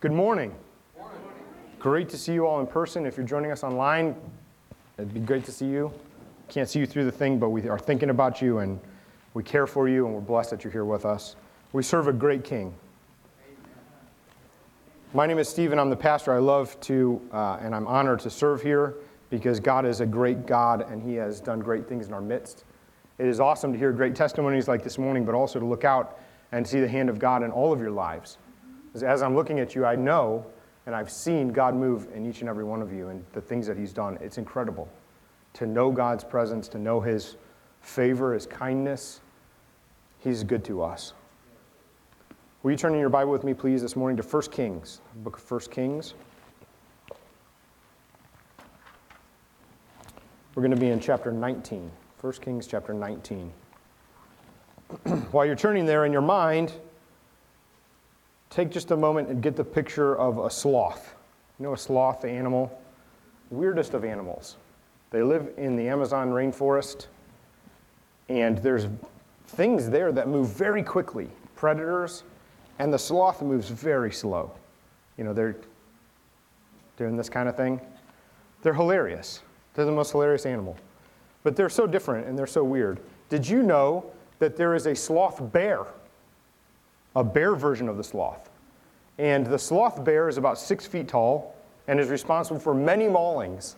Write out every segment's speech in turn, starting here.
Good morning. morning. Great to see you all in person. If you're joining us online, it'd be great to see you. Can't see you through the thing, but we are thinking about you and we care for you and we're blessed that you're here with us. We serve a great king. My name is Stephen. I'm the pastor. I love to, uh, and I'm honored to serve here because God is a great God and He has done great things in our midst. It is awesome to hear great testimonies like this morning, but also to look out and see the hand of God in all of your lives. As I'm looking at you, I know and I've seen God move in each and every one of you and the things that He's done. It's incredible to know God's presence, to know His favor, His kindness. He's good to us. Will you turn in your Bible with me, please, this morning to 1 Kings, book of 1 Kings. We're going to be in chapter 19. 1 Kings chapter 19. While you're turning there in your mind, take just a moment and get the picture of a sloth. You know a sloth, animal? Weirdest of animals. They live in the Amazon rainforest, and there's things there that move very quickly predators, and the sloth moves very slow. You know, they're doing this kind of thing. They're hilarious. They're the most hilarious animal. But they're so different and they're so weird. Did you know that there is a sloth bear? A bear version of the sloth. And the sloth bear is about six feet tall and is responsible for many maulings.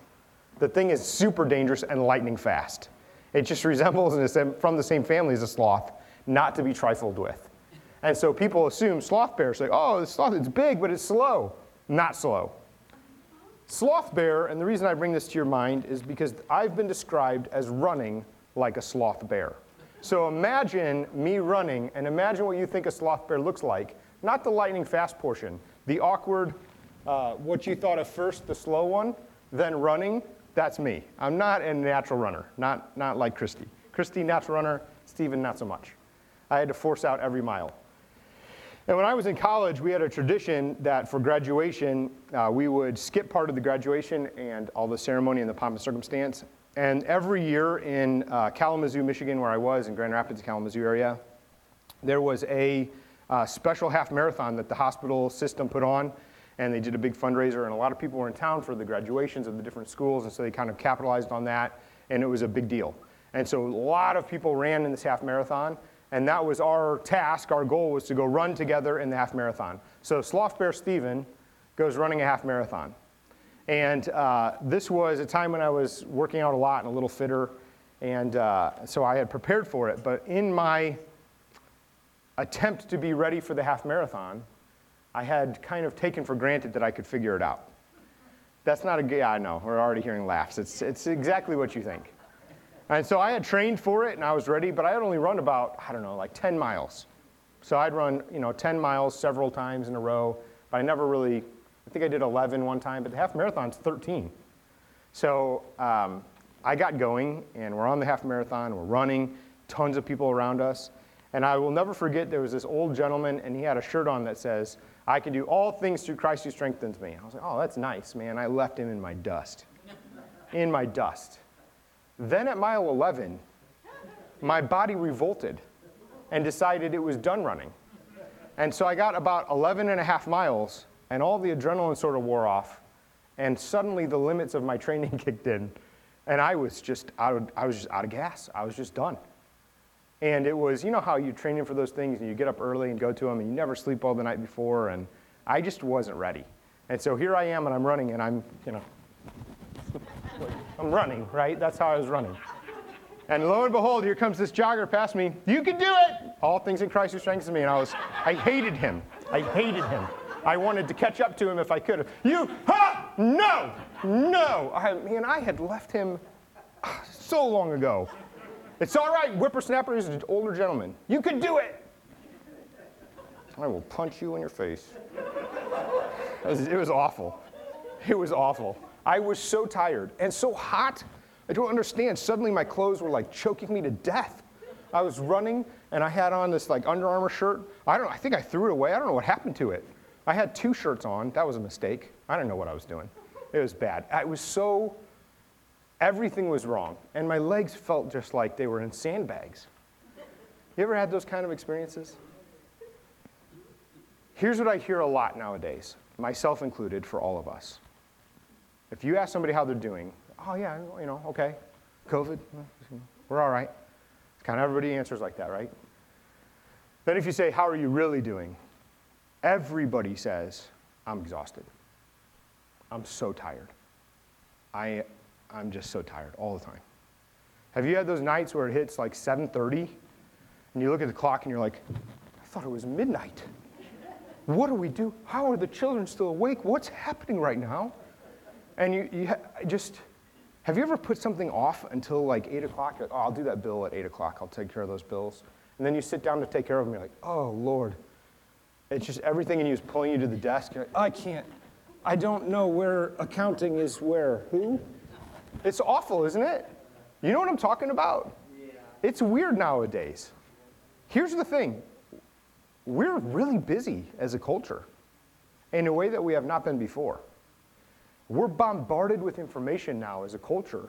The thing is super dangerous and lightning fast. It just resembles and is from the same family as a sloth, not to be trifled with. And so people assume sloth bears say, oh, the sloth it's big, but it's slow. Not slow. Sloth bear, and the reason I bring this to your mind is because I've been described as running like a sloth bear. So imagine me running, and imagine what you think a sloth bear looks like. Not the lightning fast portion, the awkward, uh, what you thought at first, the slow one, then running. That's me. I'm not a natural runner, not, not like Christy. Christy, natural runner, Stephen, not so much. I had to force out every mile. And when I was in college, we had a tradition that for graduation, uh, we would skip part of the graduation and all the ceremony and the pomp and circumstance, and every year in uh, Kalamazoo, Michigan, where I was, in Grand Rapids, Kalamazoo area, there was a uh, special half marathon that the hospital system put on. And they did a big fundraiser, and a lot of people were in town for the graduations of the different schools, and so they kind of capitalized on that, and it was a big deal. And so a lot of people ran in this half marathon, and that was our task. Our goal was to go run together in the half marathon. So Sloth Bear Stephen goes running a half marathon. And uh, this was a time when I was working out a lot and a little fitter. And uh, so I had prepared for it. But in my attempt to be ready for the half marathon, I had kind of taken for granted that I could figure it out. That's not a good, yeah, I know, we're already hearing laughs. It's, it's exactly what you think. And so I had trained for it and I was ready, but I had only run about, I don't know, like 10 miles. So I'd run, you know, 10 miles several times in a row, but I never really I think I did 11 one time, but the half marathon's 13. So um, I got going, and we're on the half marathon, we're running, tons of people around us. And I will never forget there was this old gentleman, and he had a shirt on that says, I can do all things through Christ who strengthens me. I was like, oh, that's nice, man. I left him in my dust. in my dust. Then at mile 11, my body revolted and decided it was done running. And so I got about 11 and a half miles and all the adrenaline sort of wore off, and suddenly the limits of my training kicked in, and I was just out of, I was just out of gas. I was just done. And it was, you know how you training for those things and you get up early and go to them and you never sleep all the night before, and I just wasn't ready. And so here I am and I'm running and I'm, you know, I'm running, right? That's how I was running. And lo and behold, here comes this jogger past me. You can do it! All things in Christ who strengthens me. And I was, I hated him. I hated him. I wanted to catch up to him if I could have. You, ha! No! No! I mean, I had left him ah, so long ago. It's all right, whippersnapper is an older gentleman. You can do it! I will punch you in your face. It was, it was awful. It was awful. I was so tired and so hot. I don't understand. Suddenly my clothes were like choking me to death. I was running and I had on this like Under Armour shirt. I don't I think I threw it away. I don't know what happened to it. I had two shirts on. That was a mistake. I didn't know what I was doing. It was bad. I was so, everything was wrong. And my legs felt just like they were in sandbags. You ever had those kind of experiences? Here's what I hear a lot nowadays, myself included, for all of us. If you ask somebody how they're doing, oh, yeah, you know, okay, COVID, we're all right. Kind of everybody answers like that, right? Then if you say, how are you really doing? Everybody says, I'm exhausted. I'm so tired. I, I'm just so tired all the time. Have you had those nights where it hits like 7:30 and you look at the clock and you're like, I thought it was midnight. What do we do? How are the children still awake? What's happening right now? And you, you ha- just, have you ever put something off until like 8 o'clock? Like, oh, I'll do that bill at 8 o'clock. I'll take care of those bills. And then you sit down to take care of them. You're like, oh, Lord. It's just everything in you is pulling you to the desk. Like, I can't. I don't know where accounting is where. Who? It's awful, isn't it? You know what I'm talking about? Yeah. It's weird nowadays. Here's the thing we're really busy as a culture in a way that we have not been before. We're bombarded with information now as a culture,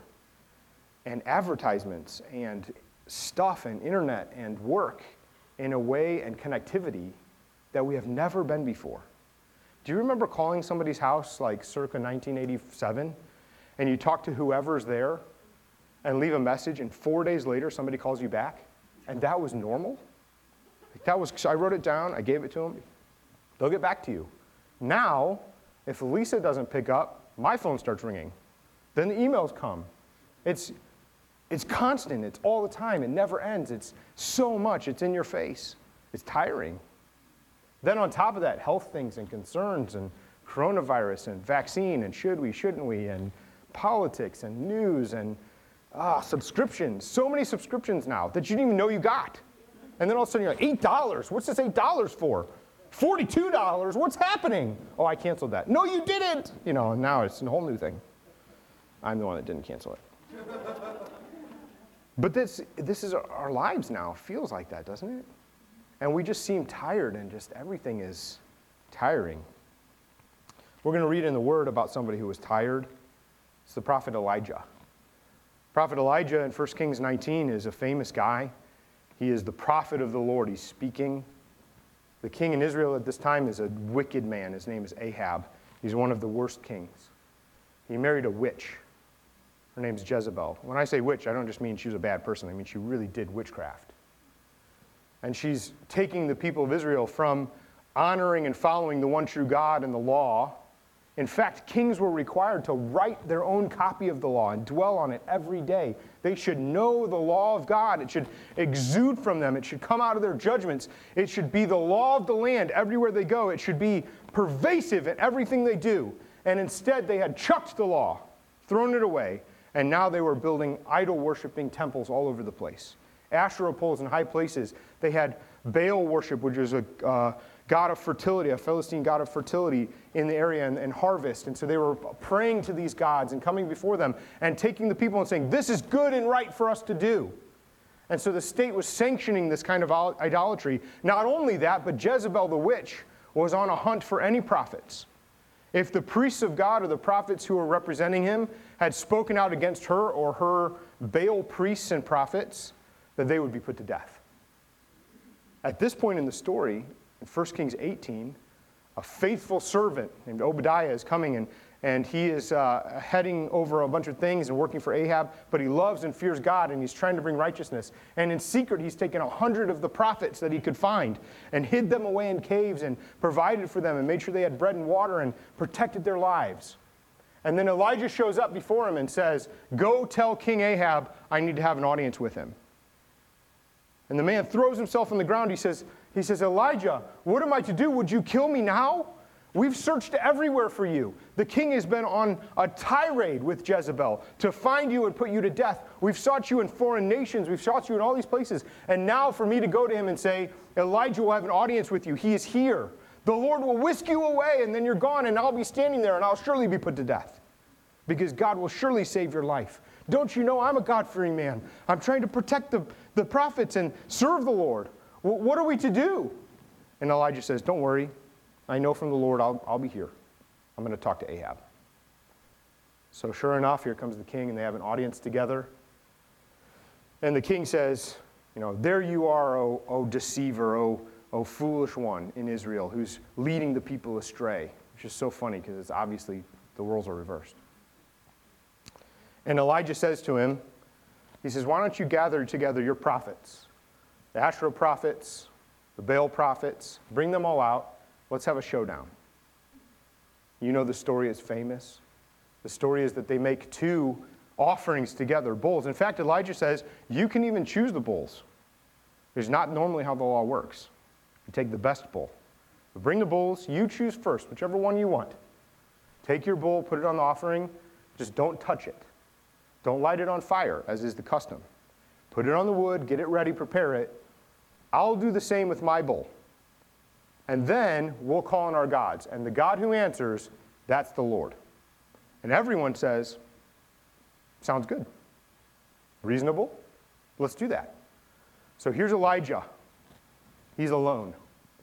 and advertisements, and stuff, and internet, and work in a way and connectivity that we have never been before. Do you remember calling somebody's house like circa 1987 and you talk to whoever's there and leave a message and four days later somebody calls you back and that was normal? Like that was, I wrote it down, I gave it to them. They'll get back to you. Now, if Lisa doesn't pick up, my phone starts ringing. Then the emails come. It's, it's constant, it's all the time, it never ends. It's so much, it's in your face. It's tiring. Then, on top of that, health things and concerns and coronavirus and vaccine and should we, shouldn't we, and politics and news and ah, subscriptions. So many subscriptions now that you didn't even know you got. And then all of a sudden you're like, $8? What's this $8 for? $42? What's happening? Oh, I canceled that. No, you didn't. You know, and now it's a whole new thing. I'm the one that didn't cancel it. but this, this is our lives now. Feels like that, doesn't it? And we just seem tired and just everything is tiring. We're going to read in the Word about somebody who was tired. It's the prophet Elijah. Prophet Elijah in 1 Kings 19 is a famous guy. He is the prophet of the Lord. He's speaking. The king in Israel at this time is a wicked man. His name is Ahab. He's one of the worst kings. He married a witch. Her name's Jezebel. When I say witch, I don't just mean she was a bad person, I mean she really did witchcraft. And she's taking the people of Israel from honoring and following the one true God and the law. In fact, kings were required to write their own copy of the law and dwell on it every day. They should know the law of God. It should exude from them. It should come out of their judgments. It should be the law of the land everywhere they go. It should be pervasive in everything they do. And instead, they had chucked the law, thrown it away, and now they were building idol worshiping temples all over the place. Asherah poles in high places. They had Baal worship, which was a uh, god of fertility, a Philistine god of fertility in the area and, and, harvest. And so they were praying to these gods and coming before them and taking the people and saying, This is good and right for us to do. And so the state was sanctioning this kind of idolatry. Not only that, but Jezebel the witch was on a hunt for any prophets. If the priests of God or the prophets who were representing him had spoken out against her or her Baal priests and prophets, that they would be put to death. At this point in the story, in 1 Kings 18, a faithful servant named Obadiah is coming and, and he is uh, heading over a bunch of things and working for Ahab, but he loves and fears God and he's trying to bring righteousness. And in secret, he's taken a hundred of the prophets that he could find and hid them away in caves and provided for them and made sure they had bread and water and protected their lives. And then Elijah shows up before him and says, Go tell King Ahab I need to have an audience with him. And the man throws himself on the ground. He says, he says, Elijah, what am I to do? Would you kill me now? We've searched everywhere for you. The king has been on a tirade with Jezebel to find you and put you to death. We've sought you in foreign nations. We've sought you in all these places. And now for me to go to him and say, Elijah will have an audience with you. He is here. The Lord will whisk you away and then you're gone and I'll be standing there and I'll surely be put to death because God will surely save your life. Don't you know I'm a God fearing man? I'm trying to protect the, the prophets and serve the Lord. What are we to do? And Elijah says, Don't worry. I know from the Lord I'll, I'll be here. I'm going to talk to Ahab. So, sure enough, here comes the king, and they have an audience together. And the king says, You know, there you are, O, o deceiver, O O foolish one in Israel who's leading the people astray, which is so funny because it's obviously the roles are reversed. And Elijah says to him, He says, Why don't you gather together your prophets, the Asherah prophets, the Baal prophets, bring them all out. Let's have a showdown. You know the story is famous. The story is that they make two offerings together, bulls. In fact, Elijah says you can even choose the bulls. It's not normally how the law works. You take the best bull. But bring the bulls, you choose first, whichever one you want. Take your bull, put it on the offering, just don't touch it. Don't light it on fire, as is the custom. Put it on the wood, get it ready, prepare it. I'll do the same with my bull. And then we'll call on our gods. And the God who answers, that's the Lord. And everyone says, Sounds good. Reasonable? Let's do that. So here's Elijah. He's alone,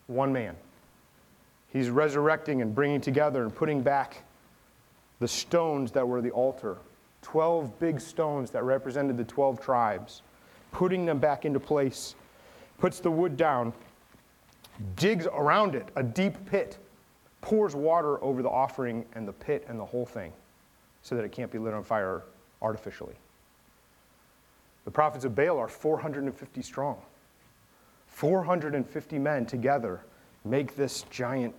one man. He's resurrecting and bringing together and putting back the stones that were the altar 12 big stones that represented the 12 tribes, putting them back into place, puts the wood down, digs around it a deep pit, pours water over the offering and the pit and the whole thing so that it can't be lit on fire artificially. The prophets of Baal are 450 strong. 450 men together make this giant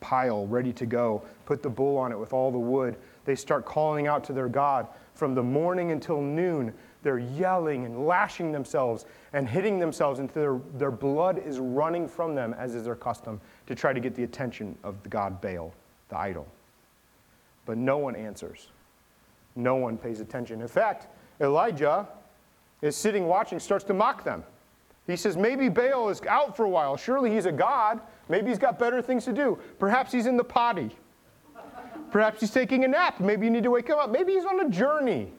pile ready to go, put the bull on it with all the wood. They start calling out to their God from the morning until noon. They're yelling and lashing themselves and hitting themselves until their, their blood is running from them, as is their custom, to try to get the attention of the god Baal, the idol. But no one answers. No one pays attention. In fact, Elijah is sitting watching, starts to mock them. He says, Maybe Baal is out for a while. Surely he's a god. Maybe he's got better things to do. Perhaps he's in the potty. Perhaps he's taking a nap. Maybe you need to wake him up. Maybe he's on a journey.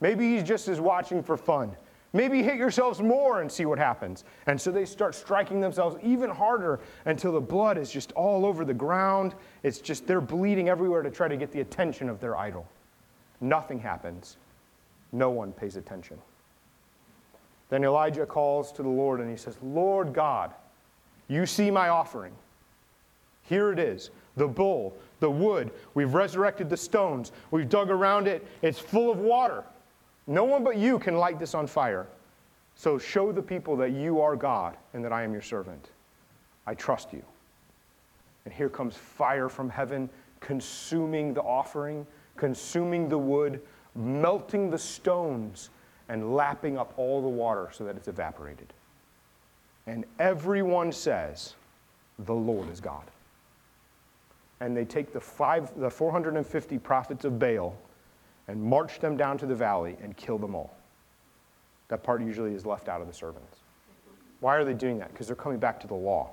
Maybe he's just as watching for fun. Maybe hit yourselves more and see what happens. And so they start striking themselves even harder until the blood is just all over the ground. It's just they're bleeding everywhere to try to get the attention of their idol. Nothing happens. No one pays attention. Then Elijah calls to the Lord and he says, Lord God, you see my offering. Here it is the bull, the wood. We've resurrected the stones. We've dug around it. It's full of water. No one but you can light this on fire. So show the people that you are God and that I am your servant. I trust you. And here comes fire from heaven, consuming the offering, consuming the wood, melting the stones, and lapping up all the water so that it's evaporated. And everyone says, The Lord is God. And they take the, five, the 450 prophets of Baal and march them down to the valley and kill them all. That part usually is left out of the servants. Why are they doing that? Because they're coming back to the law.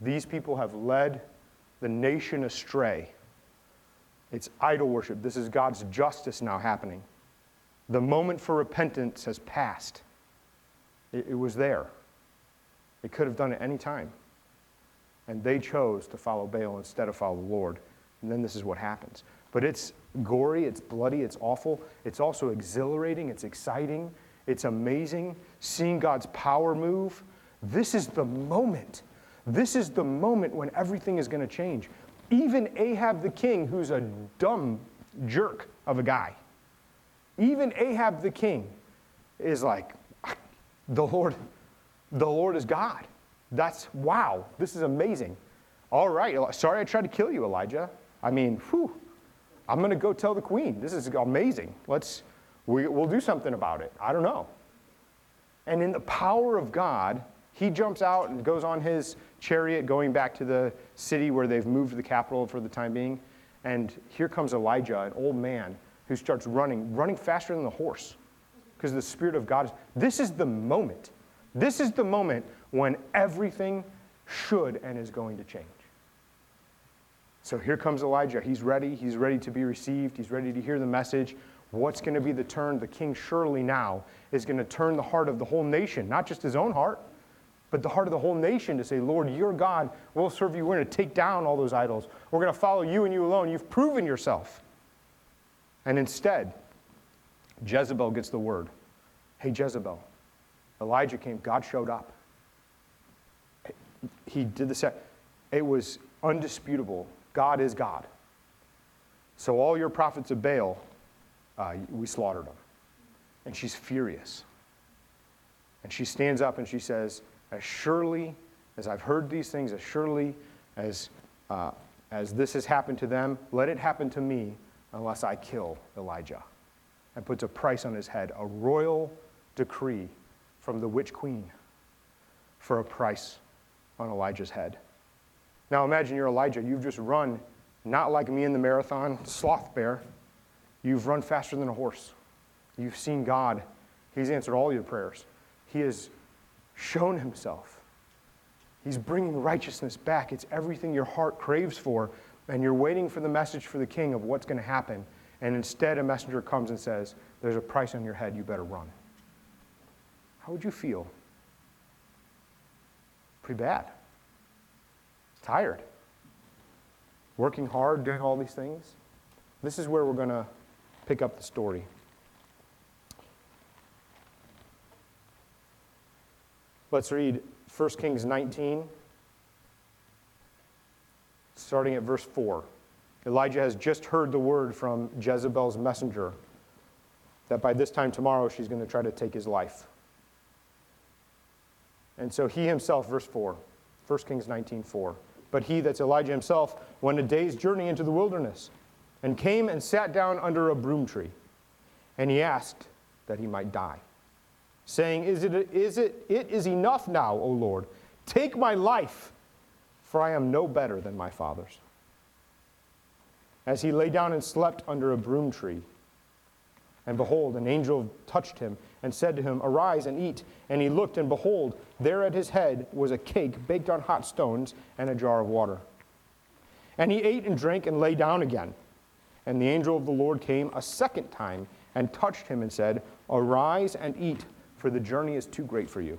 These people have led the nation astray. It's idol worship. This is God's justice now happening. The moment for repentance has passed. It, it was there. It could have done it any time. And they chose to follow Baal instead of follow the Lord. And then this is what happens. But it's gory, it's bloody, it's awful. It's also exhilarating, it's exciting, it's amazing seeing God's power move. This is the moment. This is the moment when everything is going to change. Even Ahab the king, who's a dumb jerk of a guy, even Ahab the king is like, ah, the Lord, the Lord is God. That's wow, this is amazing. All right, sorry I tried to kill you, Elijah. I mean, whew, I'm going to go tell the queen. This is amazing. Let's, we, we'll do something about it. I don't know. And in the power of God, he jumps out and goes on his chariot going back to the city where they've moved the capital for the time being. And here comes Elijah, an old man, who starts running, running faster than the horse because the Spirit of God is. This is the moment. This is the moment when everything should and is going to change. So here comes Elijah. He's ready. He's ready to be received. He's ready to hear the message. What's going to be the turn? The king surely now is going to turn the heart of the whole nation, not just his own heart, but the heart of the whole nation to say, Lord, you're God. We'll serve you. We're going to take down all those idols. We're going to follow you and you alone. You've proven yourself. And instead, Jezebel gets the word Hey, Jezebel, Elijah came, God showed up. He did the same. It was undisputable. God is God. So all your prophets of Baal, uh, we slaughtered them. And she's furious. And she stands up and she says, As surely as I've heard these things, as surely as, uh, as this has happened to them, let it happen to me unless I kill Elijah. And puts a price on his head, a royal decree from the witch queen for a price on Elijah's head. Now imagine you're Elijah. You've just run, not like me in the marathon, sloth bear. You've run faster than a horse. You've seen God. He's answered all your prayers. He has shown himself. He's bringing righteousness back. It's everything your heart craves for. And you're waiting for the message for the king of what's going to happen. And instead, a messenger comes and says, There's a price on your head. You better run. How would you feel? Pretty bad. Tired. Working hard, doing all these things. This is where we're going to pick up the story. Let's read 1 Kings 19, starting at verse 4. Elijah has just heard the word from Jezebel's messenger that by this time tomorrow she's going to try to take his life. And so he himself, verse 4, 1 Kings 19, 4. But he, that's Elijah himself, went a day's journey into the wilderness and came and sat down under a broom tree. And he asked that he might die saying, Is it, is it, it is enough now, O Lord. Take my life, for I am no better than my fathers. As he lay down and slept under a broom tree, and behold, an angel touched him and said to him, Arise and eat. And he looked, and behold, there at his head was a cake baked on hot stones and a jar of water. And he ate and drank and lay down again. And the angel of the Lord came a second time and touched him and said, Arise and eat for the journey is too great for you.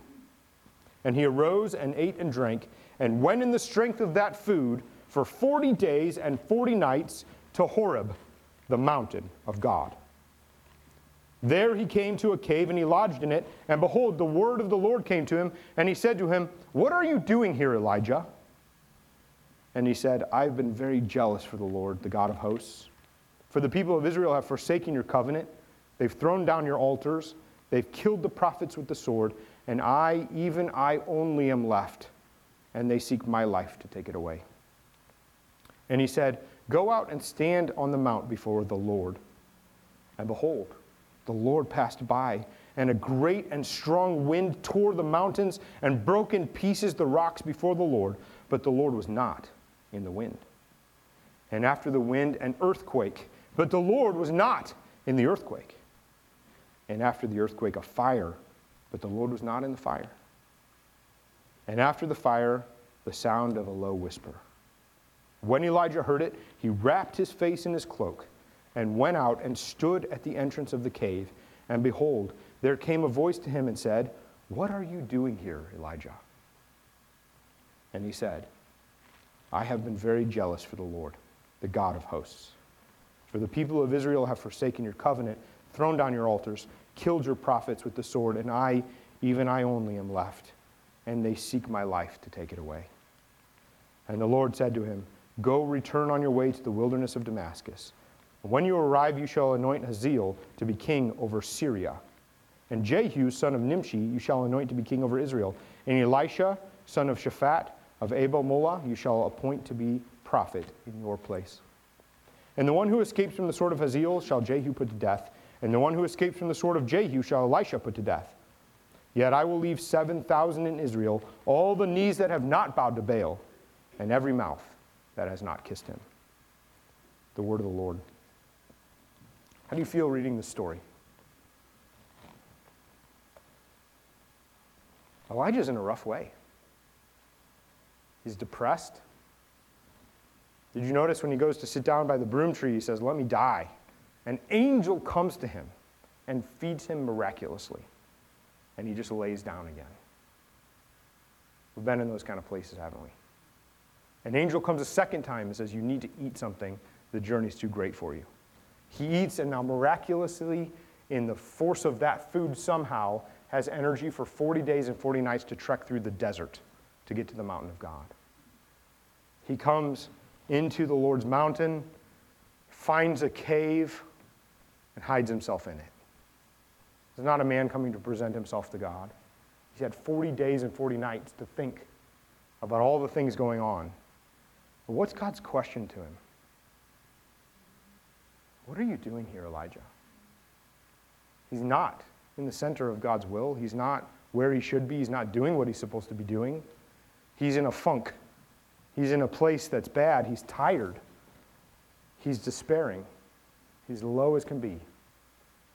And he arose and ate and drank, and went in the strength of that food for 40 days and 40 nights to Horeb, the mountain of God. There he came to a cave, and he lodged in it. And behold, the word of the Lord came to him, and he said to him, What are you doing here, Elijah? And he said, I've been very jealous for the Lord, the God of hosts. For the people of Israel have forsaken your covenant, they've thrown down your altars. They've killed the prophets with the sword, and I, even I only, am left, and they seek my life to take it away. And he said, Go out and stand on the mount before the Lord. And behold, the Lord passed by, and a great and strong wind tore the mountains and broke in pieces the rocks before the Lord, but the Lord was not in the wind. And after the wind, an earthquake, but the Lord was not in the earthquake and after the earthquake, a fire, but the Lord was not in the fire. And after the fire, the sound of a low whisper. When Elijah heard it, he wrapped his face in his cloak and went out and stood at the entrance of the cave. And behold, there came a voice to him and said, What are you doing here, Elijah? And he said, I have been very jealous for the Lord, the God of hosts. For the people of Israel have forsaken your covenant thrown down your altars, killed your prophets with the sword, and I, even I only, am left, and they seek my life to take it away. And the Lord said to him, Go return on your way to the wilderness of Damascus. When you arrive, you shall anoint Hazael to be king over Syria. And Jehu, son of Nimshi, you shall anoint to be king over Israel. And Elisha, son of Shaphat of Abel Molah, you shall appoint to be prophet in your place. And the one who escapes from the sword of Hazael shall Jehu put to death, and the one who escapes from the sword of Jehu shall Elisha put to death. Yet I will leave 7,000 in Israel, all the knees that have not bowed to Baal, and every mouth that has not kissed him. The word of the Lord. How do you feel reading this story? Elijah's in a rough way. He's depressed. Did you notice when he goes to sit down by the broom tree, he says, Let me die an angel comes to him and feeds him miraculously. And he just lays down again. We've been in those kind of places, haven't we? An angel comes a second time and says, You need to eat something. The journey's too great for you. He eats, and now miraculously, in the force of that food, somehow has energy for 40 days and 40 nights to trek through the desert to get to the mountain of God. He comes into the Lord's mountain, finds a cave, and hides himself in it. There's not a man coming to present himself to God. He's had 40 days and 40 nights to think about all the things going on. But what's God's question to him? What are you doing here, Elijah? He's not in the center of God's will. He's not where he should be. He's not doing what he's supposed to be doing. He's in a funk. He's in a place that's bad. He's tired. He's despairing. He's low as can be.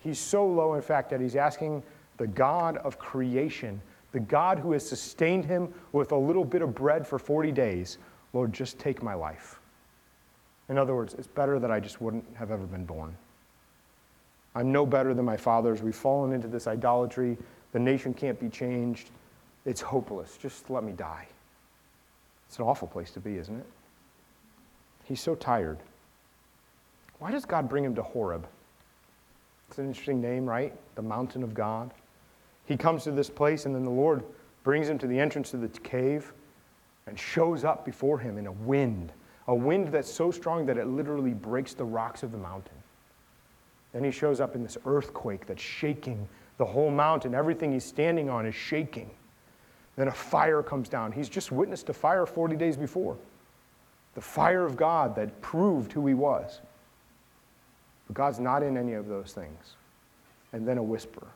He's so low, in fact, that he's asking the God of creation, the God who has sustained him with a little bit of bread for 40 days, Lord, just take my life. In other words, it's better that I just wouldn't have ever been born. I'm no better than my fathers. We've fallen into this idolatry. The nation can't be changed. It's hopeless. Just let me die. It's an awful place to be, isn't it? He's so tired. Why does God bring him to Horeb? It's an interesting name, right? The mountain of God. He comes to this place, and then the Lord brings him to the entrance of the cave and shows up before him in a wind, a wind that's so strong that it literally breaks the rocks of the mountain. Then he shows up in this earthquake that's shaking the whole mountain. Everything he's standing on is shaking. Then a fire comes down. He's just witnessed a fire 40 days before. The fire of God that proved who he was. But God's not in any of those things. And then a whisper.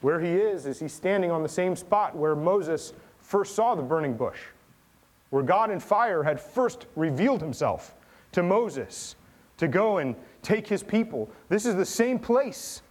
Where he is, is he's standing on the same spot where Moses first saw the burning bush, where God in fire had first revealed himself to Moses to go and take his people. This is the same place.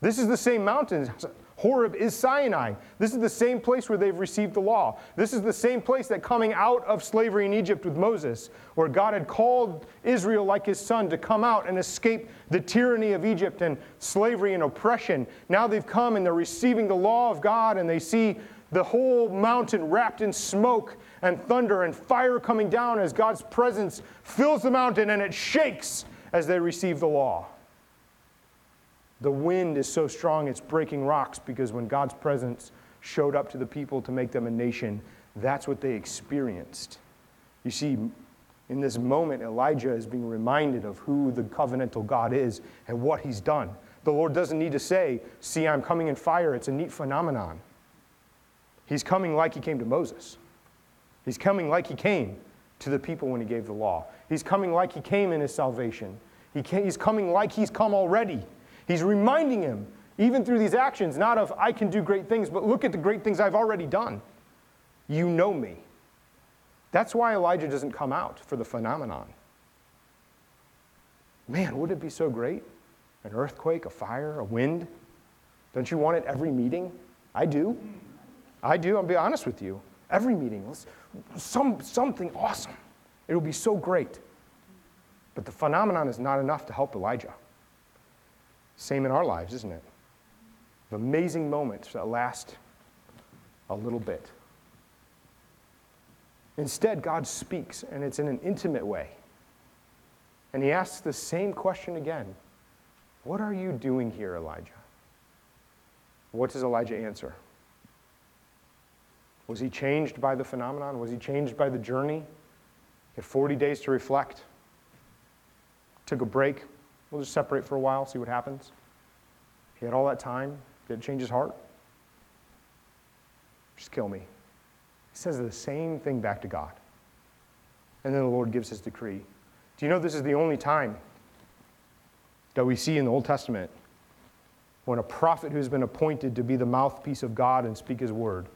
This is the same mountain. Horeb is Sinai. This is the same place where they've received the law. This is the same place that coming out of slavery in Egypt with Moses, where God had called Israel like his son to come out and escape the tyranny of Egypt and slavery and oppression. Now they've come and they're receiving the law of God and they see the whole mountain wrapped in smoke and thunder and fire coming down as God's presence fills the mountain and it shakes as they receive the law. The wind is so strong it's breaking rocks because when God's presence showed up to the people to make them a nation, that's what they experienced. You see, in this moment, Elijah is being reminded of who the covenantal God is and what he's done. The Lord doesn't need to say, See, I'm coming in fire. It's a neat phenomenon. He's coming like he came to Moses. He's coming like he came to the people when he gave the law. He's coming like he came in his salvation. He came, he's coming like he's come already. He's reminding him, even through these actions, not of I can do great things, but look at the great things I've already done. You know me. That's why Elijah doesn't come out for the phenomenon. Man, would it be so great? An earthquake, a fire, a wind. Don't you want it every meeting? I do. I do. I'll be honest with you. Every meeting, some, something awesome. It will be so great. But the phenomenon is not enough to help Elijah. Same in our lives, isn't it? Amazing moments that last a little bit. Instead, God speaks, and it's in an intimate way. And he asks the same question again What are you doing here, Elijah? What does Elijah answer? Was he changed by the phenomenon? Was he changed by the journey? He had 40 days to reflect. Took a break, We'll just separate for a while, see what happens. He had all that time. Did it change his heart? Just kill me. He says the same thing back to God. And then the Lord gives his decree. Do you know this is the only time that we see in the Old Testament when a prophet who's been appointed to be the mouthpiece of God and speak his word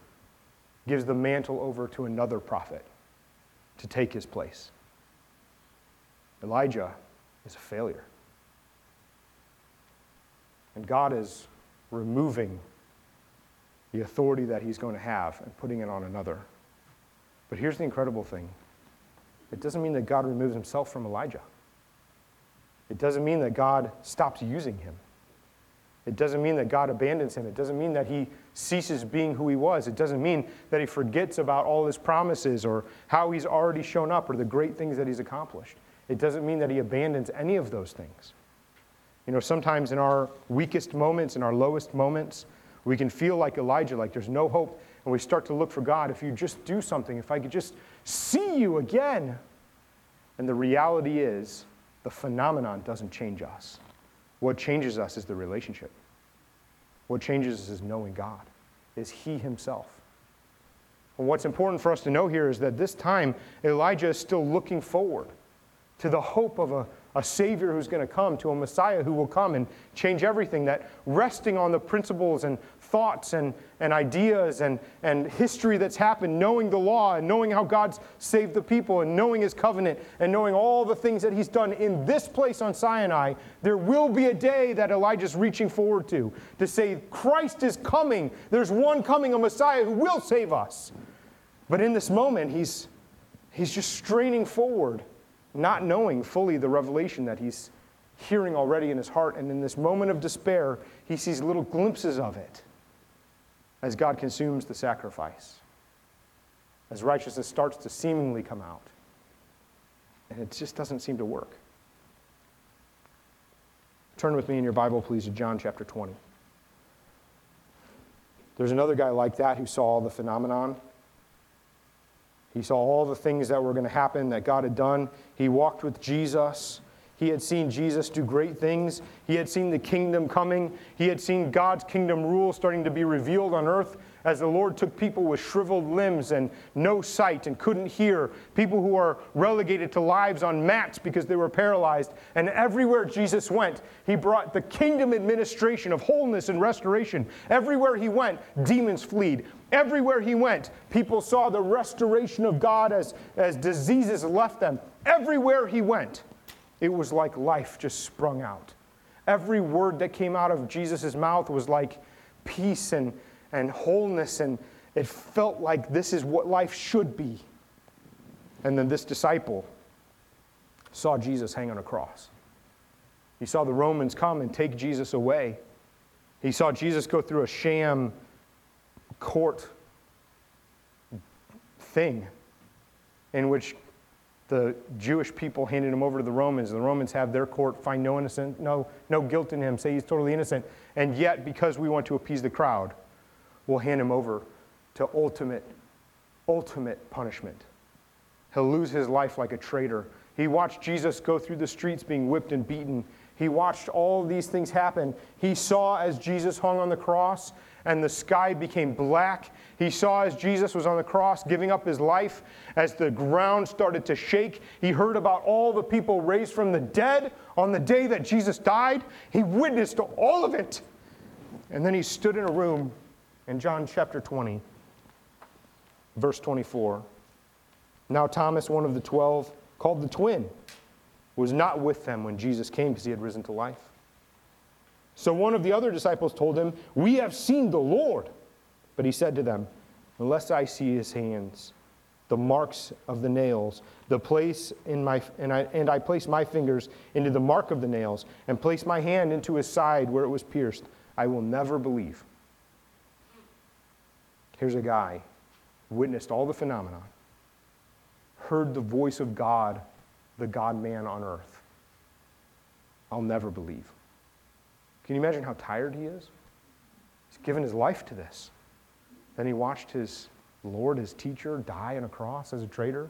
gives the mantle over to another prophet to take his place? Elijah is a failure. And God is removing the authority that he's going to have and putting it on another. But here's the incredible thing it doesn't mean that God removes himself from Elijah, it doesn't mean that God stops using him. It doesn't mean that God abandons him. It doesn't mean that he ceases being who he was. It doesn't mean that he forgets about all his promises or how he's already shown up or the great things that he's accomplished. It doesn't mean that he abandons any of those things. You know, sometimes in our weakest moments, in our lowest moments, we can feel like Elijah, like there's no hope. and we start to look for God, if you just do something, if I could just see you again. And the reality is, the phenomenon doesn't change us. What changes us is the relationship. What changes is knowing God, is He Himself. And what's important for us to know here is that this time, Elijah is still looking forward to the hope of a, a Savior who's going to come, to a Messiah who will come and change everything, that resting on the principles and thoughts and, and ideas and, and history that's happened, knowing the law and knowing how God's saved the people and knowing his covenant and knowing all the things that he's done in this place on Sinai, there will be a day that Elijah's reaching forward to, to say, Christ is coming. There's one coming, a Messiah who will save us. But in this moment, he's, he's just straining forward, not knowing fully the revelation that he's hearing already in his heart. And in this moment of despair, he sees little glimpses of it as God consumes the sacrifice, as righteousness starts to seemingly come out. And it just doesn't seem to work. Turn with me in your Bible, please, to John chapter 20. There's another guy like that who saw the phenomenon. He saw all the things that were going to happen that God had done. He walked with Jesus. He had seen Jesus do great things. He had seen the kingdom coming. He had seen God's kingdom rule starting to be revealed on earth as the Lord took people with shriveled limbs and no sight and couldn't hear, people who are relegated to lives on mats because they were paralyzed. And everywhere Jesus went, he brought the kingdom administration of wholeness and restoration. Everywhere he went, demons fled. Everywhere he went, people saw the restoration of God as, as diseases left them. Everywhere he went, it was like life just sprung out. Every word that came out of Jesus' mouth was like peace and, and wholeness, and it felt like this is what life should be. And then this disciple saw Jesus hang on a cross. He saw the Romans come and take Jesus away. He saw Jesus go through a sham court thing in which the Jewish people handed him over to the Romans. The Romans have their court find no innocent, no, no guilt in him, say he's totally innocent. And yet, because we want to appease the crowd, we'll hand him over to ultimate, ultimate punishment. He'll lose his life like a traitor. He watched Jesus go through the streets being whipped and beaten. He watched all these things happen. He saw as Jesus hung on the cross and the sky became black. He saw as Jesus was on the cross giving up his life, as the ground started to shake. He heard about all the people raised from the dead on the day that Jesus died. He witnessed all of it. And then he stood in a room in John chapter 20, verse 24. Now, Thomas, one of the twelve, called the twin, was not with them when Jesus came because he had risen to life. So one of the other disciples told him, We have seen the Lord. But he said to them, Unless I see his hands, the marks of the nails, the place in my and I and I place my fingers into the mark of the nails, and place my hand into his side where it was pierced, I will never believe. Here's a guy, witnessed all the phenomena, heard the voice of God, the God man on earth. I'll never believe. Can you imagine how tired he is? He's given his life to this. Then he watched his Lord, his teacher, die on a cross as a traitor.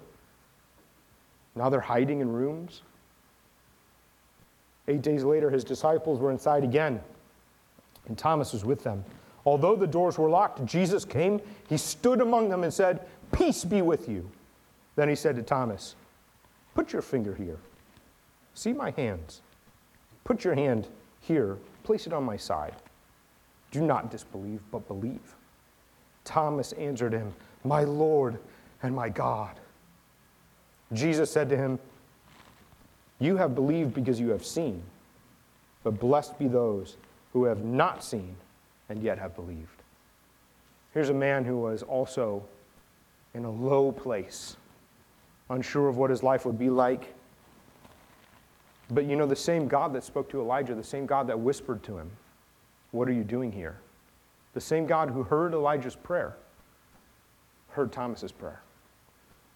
Now they're hiding in rooms. Eight days later, his disciples were inside again, and Thomas was with them. Although the doors were locked, Jesus came. He stood among them and said, Peace be with you. Then he said to Thomas, Put your finger here. See my hands. Put your hand here Place it on my side. Do not disbelieve, but believe. Thomas answered him, My Lord and my God. Jesus said to him, You have believed because you have seen, but blessed be those who have not seen and yet have believed. Here's a man who was also in a low place, unsure of what his life would be like but you know, the same God that spoke to Elijah, the same God that whispered to him, What are you doing here? The same God who heard Elijah's prayer, heard Thomas's prayer,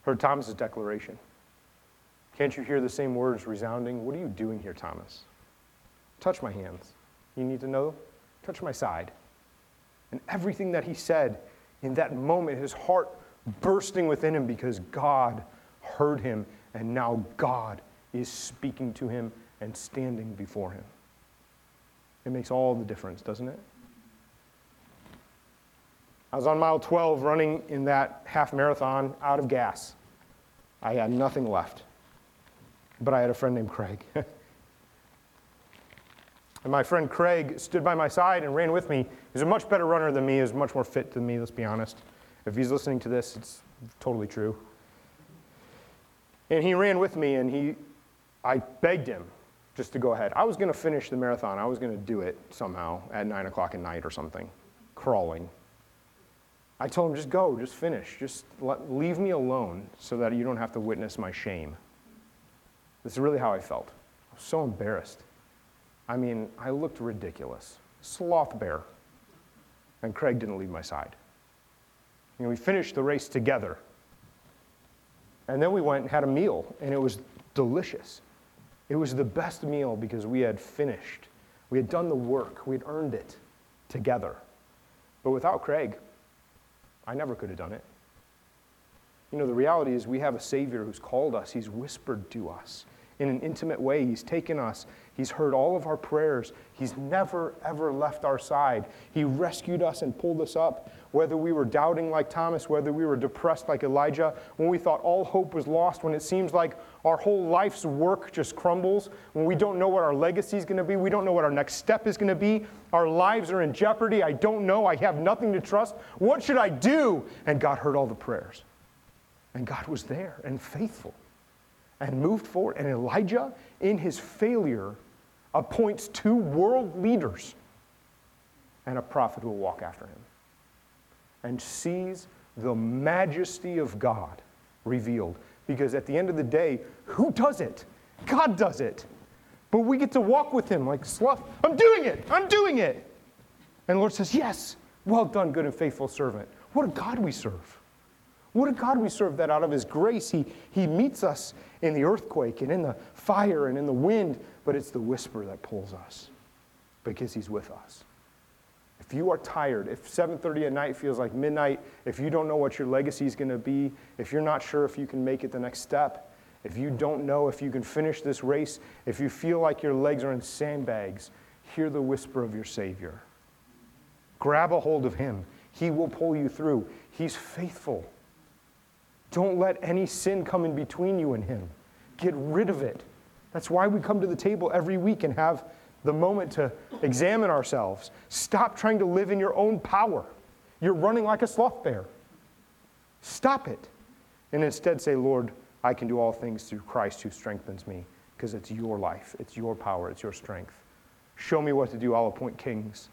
heard Thomas's declaration. Can't you hear the same words resounding? What are you doing here, Thomas? Touch my hands. You need to know? Touch my side. And everything that he said In that moment, his heart bursting within him because God heard him, and now God is speaking to him and standing before him. It makes all the difference, doesn't it? I was on mile 12 running in that half marathon out of gas. I had nothing left. But I had a friend named Craig. and my friend Craig stood by my side and ran with me. He's a much better runner than me, he's much more fit than me, let's be honest. If he's listening to this, it's totally true. And he ran with me and he I begged him just to go ahead. I was going to finish the marathon. I was going to do it somehow at 9 o'clock at night or something, crawling. I told him, just go, just finish. Just let, leave me alone so that you don't have to witness my shame. This is really how I felt. I was so embarrassed. I mean, I looked ridiculous. Sloth bear. And Craig didn't leave my side. You know, we finished the race together. And then we went and had a meal, and it was delicious. It was the best meal because we had finished. We had done the work. We had earned it together. But without Craig, I never could have done it. You know, the reality is we have a Savior who's called us, He's whispered to us in an intimate way. He's taken us, He's heard all of our prayers. He's never, ever left our side. He rescued us and pulled us up, whether we were doubting like Thomas, whether we were depressed like Elijah, when we thought all hope was lost, when it seems like our whole life's work just crumbles, when we don't know what our legacy is going to be, we don't know what our next step is going to be, our lives are in jeopardy, I don't know, I have nothing to trust. What should I do? And God heard all the prayers. And God was there and faithful and moved forward. And Elijah, in his failure, appoints two world leaders and a prophet who will walk after him and sees the majesty of God revealed. Because at the end of the day, who does it? God does it. But we get to walk with him like sloth. I'm doing it. I'm doing it. And the Lord says, Yes, well done, good and faithful servant. What a God we serve. What a God we serve that out of his grace, he, he meets us in the earthquake and in the fire and in the wind, but it's the whisper that pulls us because he's with us. If you are tired, if 7:30 at night feels like midnight, if you don't know what your legacy is going to be, if you're not sure if you can make it the next step, if you don't know if you can finish this race, if you feel like your legs are in sandbags, hear the whisper of your Savior. Grab a hold of him. He will pull you through. He's faithful. Don't let any sin come in between you and him. Get rid of it. That's why we come to the table every week and have the moment to examine ourselves. Stop trying to live in your own power. You're running like a sloth bear. Stop it. And instead say, Lord, I can do all things through Christ who strengthens me, because it's your life, it's your power, it's your strength. Show me what to do, I'll appoint kings.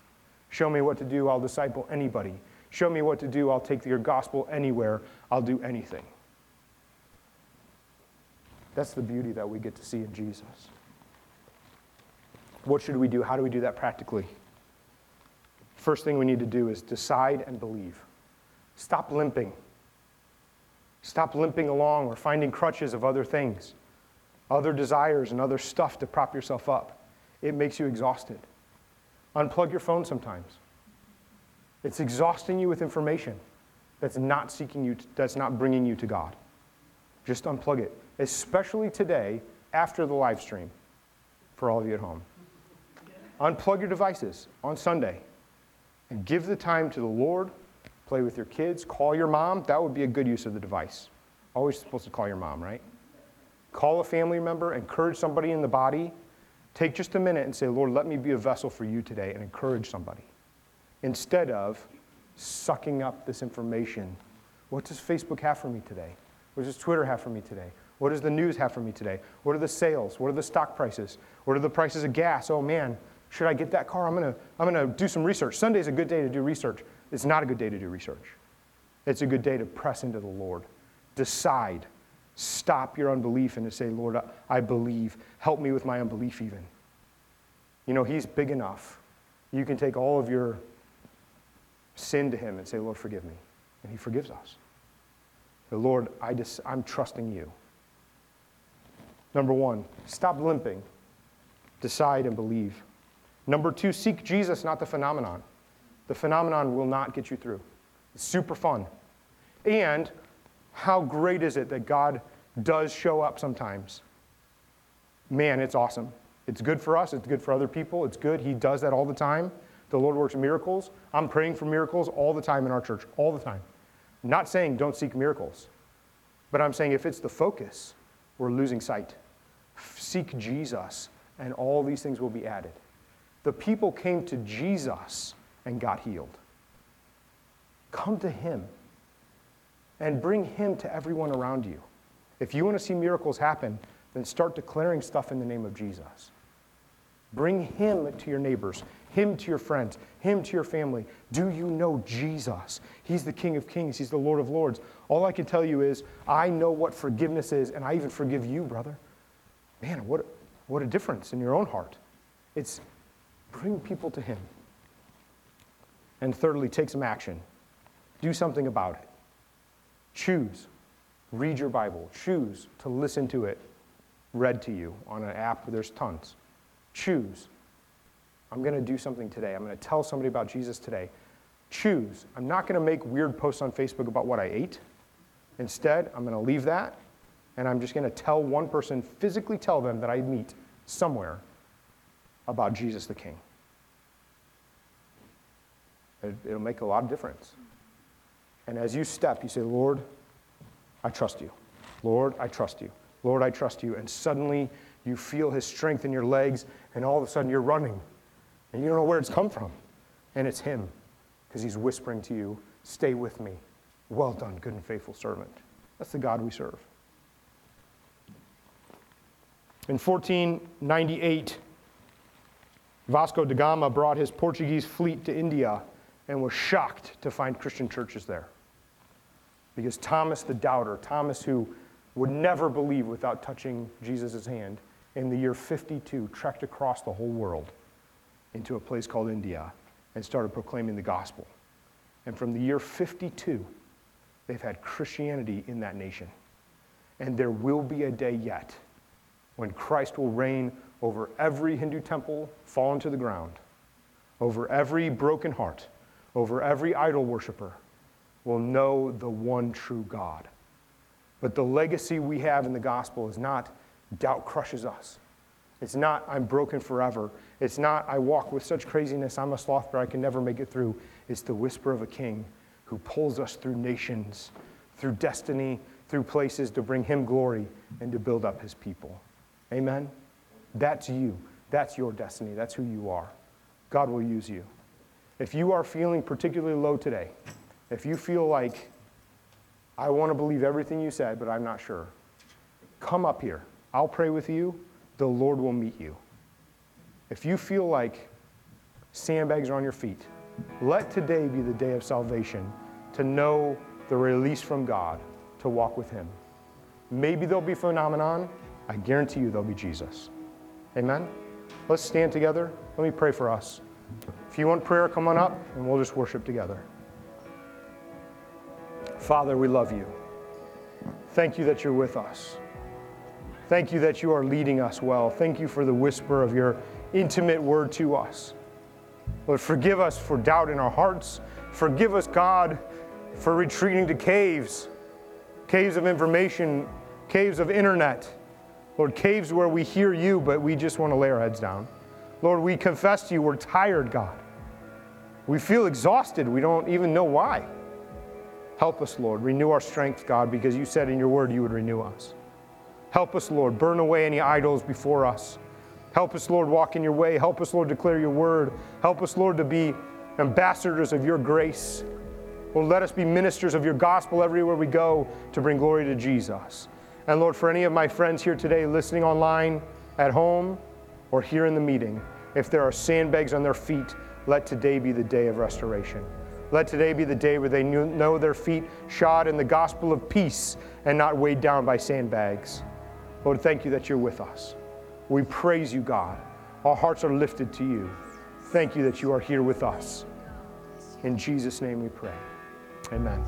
Show me what to do, I'll disciple anybody. Show me what to do, I'll take your gospel anywhere, I'll do anything. That's the beauty that we get to see in Jesus. What should we do? How do we do that practically? First thing we need to do is decide and believe. Stop limping. Stop limping along or finding crutches of other things, other desires, and other stuff to prop yourself up. It makes you exhausted. Unplug your phone sometimes. It's exhausting you with information that's not seeking you, that's not bringing you to God. Just unplug it, especially today after the live stream for all of you at home. Unplug your devices on Sunday and give the time to the Lord. Play with your kids, call your mom. That would be a good use of the device. Always supposed to call your mom, right? Call a family member, encourage somebody in the body. Take just a minute and say, Lord, let me be a vessel for you today and encourage somebody. Instead of sucking up this information. What does Facebook have for me today? What does Twitter have for me today? What does the news have for me today? What are the sales? What are the stock prices? What are the prices of gas? Oh man, should I get that car? I'm gonna, I'm gonna do some research. Sunday's a good day to do research. It's not a good day to do research. It's a good day to press into the Lord. Decide. Stop your unbelief and to say, Lord, I believe. Help me with my unbelief, even. You know, He's big enough. You can take all of your sin to Him and say, Lord, forgive me. And He forgives us. But Lord, I just, I'm trusting you. Number one, stop limping. Decide and believe. Number two, seek Jesus, not the phenomenon. The phenomenon will not get you through. It's super fun. And how great is it that God does show up sometimes? Man, it's awesome. It's good for us, it's good for other people, it's good. He does that all the time. The Lord works miracles. I'm praying for miracles all the time in our church, all the time. I'm not saying don't seek miracles, but I'm saying if it's the focus, we're losing sight. Seek Jesus, and all these things will be added. The people came to Jesus and got healed. Come to Him and bring Him to everyone around you. If you want to see miracles happen, then start declaring stuff in the name of Jesus. Bring Him to your neighbors, Him to your friends, Him to your family. Do you know Jesus? He's the King of Kings, He's the Lord of Lords. All I can tell you is, I know what forgiveness is, and I even forgive you, brother. Man, what, what a difference in your own heart. It's bring people to Him. And thirdly, take some action. Do something about it. Choose. Read your Bible. Choose to listen to it read to you on an app. There's tons. Choose. I'm going to do something today. I'm going to tell somebody about Jesus today. Choose. I'm not going to make weird posts on Facebook about what I ate. Instead, I'm going to leave that and I'm just going to tell one person, physically tell them that I meet somewhere about Jesus the King. It, will make a lot of difference. And as you step, you say, Lord, I trust you. Lord, I trust you. Lord, I trust you. And suddenly you feel his strength in your legs, and all of a sudden you're running. And you don't know where it's come from. And it's him, because he's whispering to you, Stay with me. Well done, good and faithful servant. That's the God we serve. In 1498, Vasco da Gama brought his Portuguese fleet to India and was shocked to find Christian churches there. Because Thomas the doubter, Thomas who would never believe without touching Jesus' hand, in the year 52, trekked across the whole world into a place called India and started proclaiming the gospel. And from the year 52, they've had Christianity in that nation. And there will be a day yet when Christ will reign over every Hindu temple fallen to the ground, over every broken heart, over every idol worshiper, will know the one true God. But the legacy we have in the gospel is not doubt crushes us. It's not I'm broken forever. It's not I walk with such craziness, I'm a sloth, but I can never make it through. It's the whisper of a king who pulls us through nations, through destiny, through places to bring him glory and to build up his people. Amen? That's you. That's your destiny. That's who you are. God will use you. If you are feeling particularly low today, if you feel like, I want to believe everything you said, but I'm not sure, come up here. I'll pray with you. The Lord will meet you. If you feel like sandbags are on your feet, let today be the day of salvation to know the release from God to walk with Him. Maybe there'll be phenomenon. I guarantee you there'll be Jesus. Amen? Let's stand together. Let me pray for us. If you want prayer, come on up and we'll just worship together. Father, we love you. Thank you that you're with us. Thank you that you are leading us well. Thank you for the whisper of your intimate word to us. Lord, forgive us for doubt in our hearts. Forgive us, God, for retreating to caves, caves of information, caves of internet. Lord, caves where we hear you, but we just want to lay our heads down. Lord, we confess to you we're tired, God. We feel exhausted. We don't even know why. Help us, Lord. Renew our strength, God, because you said in your word you would renew us. Help us, Lord. Burn away any idols before us. Help us, Lord, walk in your way. Help us, Lord, declare your word. Help us, Lord, to be ambassadors of your grace. Lord, let us be ministers of your gospel everywhere we go to bring glory to Jesus. And Lord, for any of my friends here today listening online, at home, or here in the meeting, if there are sandbags on their feet, let today be the day of restoration. Let today be the day where they know their feet shod in the gospel of peace and not weighed down by sandbags. Lord, thank you that you're with us. We praise you, God. Our hearts are lifted to you. Thank you that you are here with us. In Jesus' name we pray. Amen.